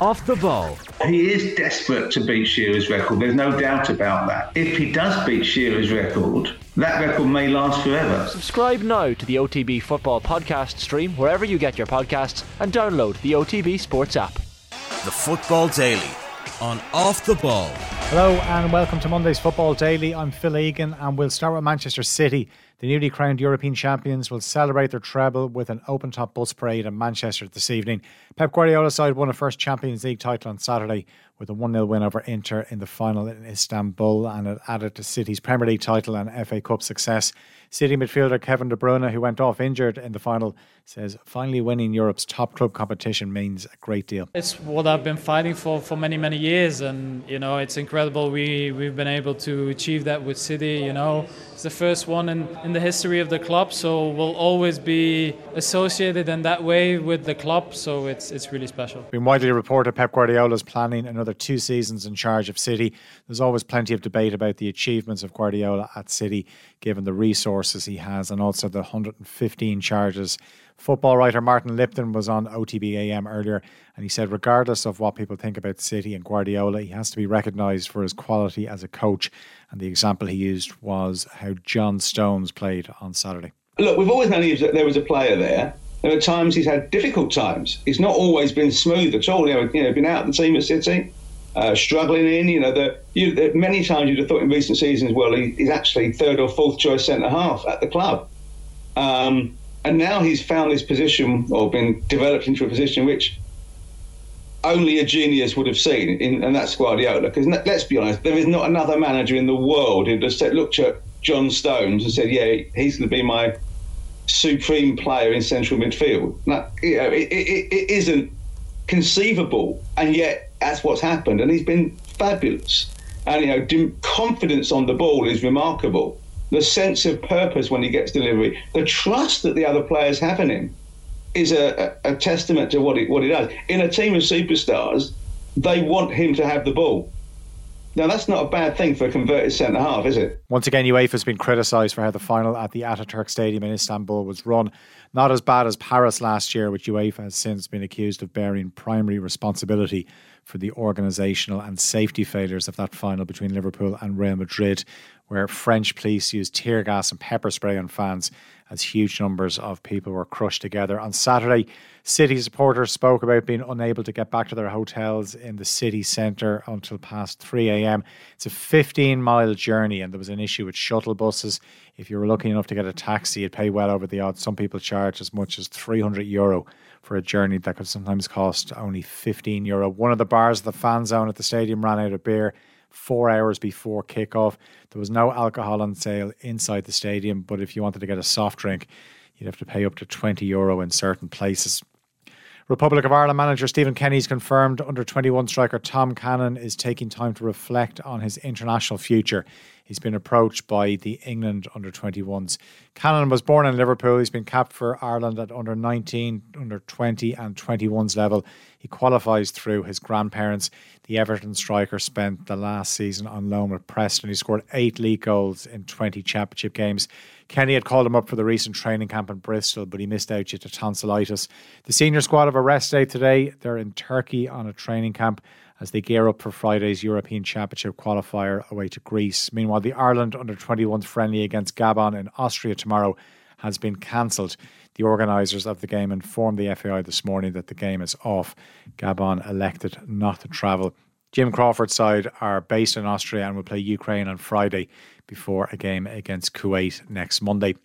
Off the ball. He is desperate to beat Shearer's record. There's no doubt about that. If he does beat Shearer's record, that record may last forever. Subscribe now to the OTB Football Podcast stream wherever you get your podcasts and download the OTB Sports app. The Football Daily on Off the Ball. Hello and welcome to Monday's Football Daily. I'm Phil Egan and we'll start with Manchester City. The newly crowned European champions will celebrate their treble with an open top bus parade in Manchester this evening. Pep Guardiola's side won a first Champions League title on Saturday with a 1 0 win over Inter in the final in Istanbul, and it added to City's Premier League title and FA Cup success. City midfielder Kevin De Bruyne, who went off injured in the final, says finally winning Europe's top club competition means a great deal. It's what I've been fighting for for many many years, and you know it's incredible we we've been able to achieve that with City. You know it's the first one in, in the history of the club, so we'll always be associated in that way with the club. So it's it's really special. Been widely reported Pep Guardiola is planning another two seasons in charge of City. There's always plenty of debate about the achievements of Guardiola at City, given the resources he has and also the 115 charges Football writer Martin Lipton was on OTB AM earlier, and he said, regardless of what people think about City and Guardiola, he has to be recognised for his quality as a coach. And the example he used was how John Stones played on Saturday. Look, we've always known there was a player there. There are times he's had difficult times. He's not always been smooth at all. You know, you know been out of the team at City, uh, struggling in. You know, the, you, the, many times you'd have thought in recent seasons, well, he, he's actually third or fourth choice centre half at the club. Um, and now he's found this position or been developed into a position which only a genius would have seen, in, and that's Guardiola. Because let's be honest, there is not another manager in the world who just looked at John Stones and said, "Yeah, he's going to be my supreme player in central midfield." Now, you know, it, it, it isn't conceivable, and yet that's what's happened, and he's been fabulous. And you know, confidence on the ball is remarkable the sense of purpose when he gets delivery, the trust that the other players have in him is a, a, testament to what he, what he does. In a team of superstars, they want him to have the ball. Now, that's not a bad thing for a converted centre half, is it? Once again, UEFA has been criticised for how the final at the Ataturk Stadium in Istanbul was run. Not as bad as Paris last year, which UEFA has since been accused of bearing primary responsibility for the organisational and safety failures of that final between Liverpool and Real Madrid, where French police used tear gas and pepper spray on fans as huge numbers of people were crushed together. On Saturday, City supporters spoke about being unable to get back to their hotels in the city centre until past 3 a.m. It's a 15 mile journey, and there was an issue with shuttle buses. If you were lucky enough to get a taxi, you'd pay well over the odds. Some people charge as much as 300 euro for a journey that could sometimes cost only 15 euro. One of the bars, of the fan zone at the stadium, ran out of beer four hours before kickoff. There was no alcohol on sale inside the stadium, but if you wanted to get a soft drink, you'd have to pay up to 20 euro in certain places. Republic of Ireland manager Stephen Kenny's confirmed under 21 striker Tom Cannon is taking time to reflect on his international future. He's been approached by the England under 21s. Cannon was born in Liverpool. He's been capped for Ireland at under 19, under 20, and 21s level. He qualifies through his grandparents. The Everton striker spent the last season on loan with Preston. He scored eight league goals in 20 championship games. Kenny had called him up for the recent training camp in Bristol, but he missed out due to tonsillitis. The senior squad have a rest day today. They're in Turkey on a training camp as they gear up for Friday's European Championship qualifier away to Greece. Meanwhile, the Ireland under 21s friendly against Gabon in Austria tomorrow has been cancelled. The organisers of the game informed the FAI this morning that the game is off. Gabon elected not to travel. Jim Crawford's side are based in Austria and will play Ukraine on Friday before a game against Kuwait next Monday.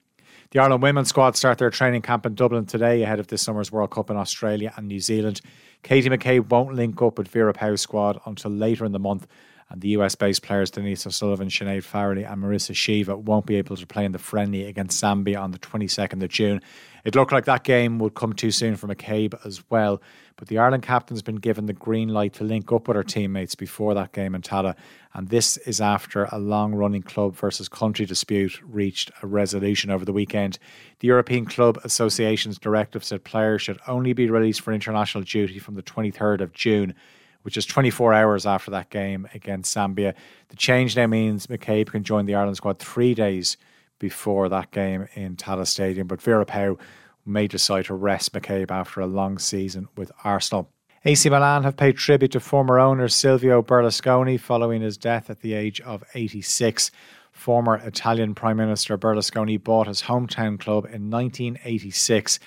The Ireland women's squad start their training camp in Dublin today ahead of this summer's World Cup in Australia and New Zealand. Katie McCabe won't link up with Vera Pauw's squad until later in the month, and the US based players Denise O'Sullivan, Sinead Farrelly, and Marissa Sheva won't be able to play in the friendly against Zambia on the 22nd of June. It looked like that game would come too soon for McCabe as well, but the Ireland captain's been given the green light to link up with her teammates before that game in Tallaght, and this is after a long running club versus country dispute reached a resolution over the weekend. The European Club Association's directive said players should only be released for international duty from the 23rd of June which is 24 hours after that game against Zambia. The change now means McCabe can join the Ireland squad three days before that game in Tallaght Stadium. But Vera Pauw may decide to rest McCabe after a long season with Arsenal. AC Milan have paid tribute to former owner Silvio Berlusconi following his death at the age of 86. Former Italian Prime Minister Berlusconi bought his hometown club in 1986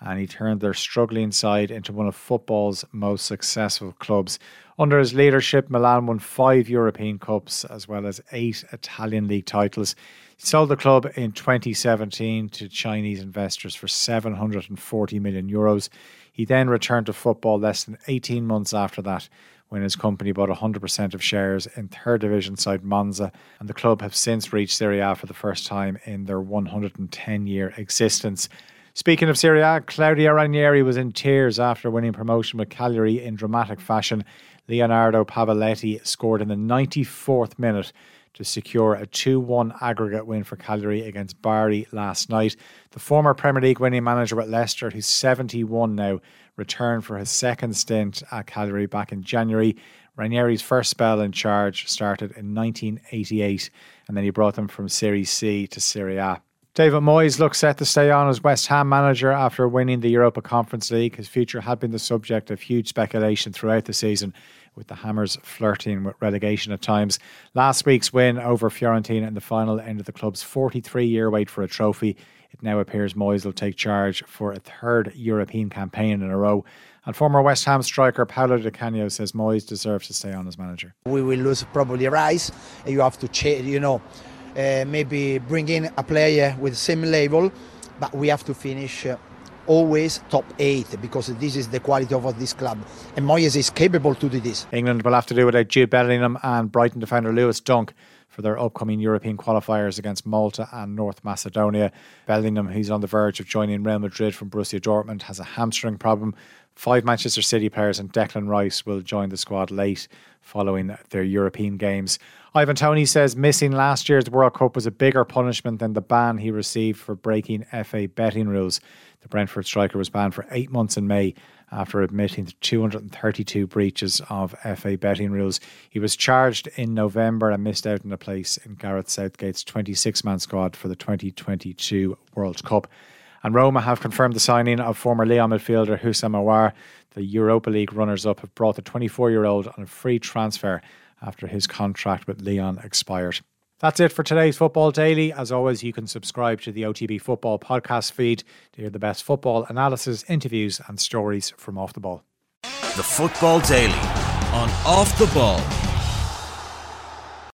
and he turned their struggling side into one of football's most successful clubs. Under his leadership, Milan won five European Cups as well as eight Italian league titles. Sold the club in 2017 to Chinese investors for 740 million euros. He then returned to football less than 18 months after that when his company bought 100% of shares in third division side Monza, and the club have since reached Serie A for the first time in their 110 year existence. Speaking of Serie A, Claudio Ranieri was in tears after winning promotion with Cagliari in dramatic fashion. Leonardo Pavoletti scored in the 94th minute to secure a 2 1 aggregate win for Cagliari against Bari last night. The former Premier League winning manager at Leicester, who's 71 now, returned for his second stint at Cagliari back in January. Ranieri's first spell in charge started in 1988, and then he brought them from Serie C to Serie A. David Moyes looks set to stay on as West Ham manager after winning the Europa Conference League. His future had been the subject of huge speculation throughout the season, with the Hammers flirting with relegation at times. Last week's win over Fiorentina in the final ended the club's 43 year wait for a trophy. It now appears Moyes will take charge for a third European campaign in a row. And former West Ham striker Paolo Di Canio says Moyes deserves to stay on as manager. We will lose probably Rice. You have to, change, you know uh, maybe bring in a player with same level, but we have to finish uh, always top eight because this is the quality of this club. And Moyes is capable to do this. England will have to do without Jude Bellingham and Brighton defender Lewis Dunk for their upcoming European qualifiers against Malta and North Macedonia. Bellingham, who's on the verge of joining Real Madrid from Borussia Dortmund, has a hamstring problem. Five Manchester City players and Declan Rice will join the squad late following their European games. Ivan Toney says missing last year's World Cup was a bigger punishment than the ban he received for breaking FA betting rules. The Brentford striker was banned for eight months in May after admitting to 232 breaches of FA betting rules. He was charged in November and missed out on a place in Gareth Southgate's 26 man squad for the 2022 World Cup. And Roma have confirmed the signing of former Lyon midfielder Houssem Aouar. The Europa League runners up have brought the 24 year old on a free transfer after his contract with Lyon expired. That's it for today's Football Daily. As always, you can subscribe to the OTB Football podcast feed to hear the best football analysis, interviews, and stories from off the ball. The Football Daily on Off the Ball.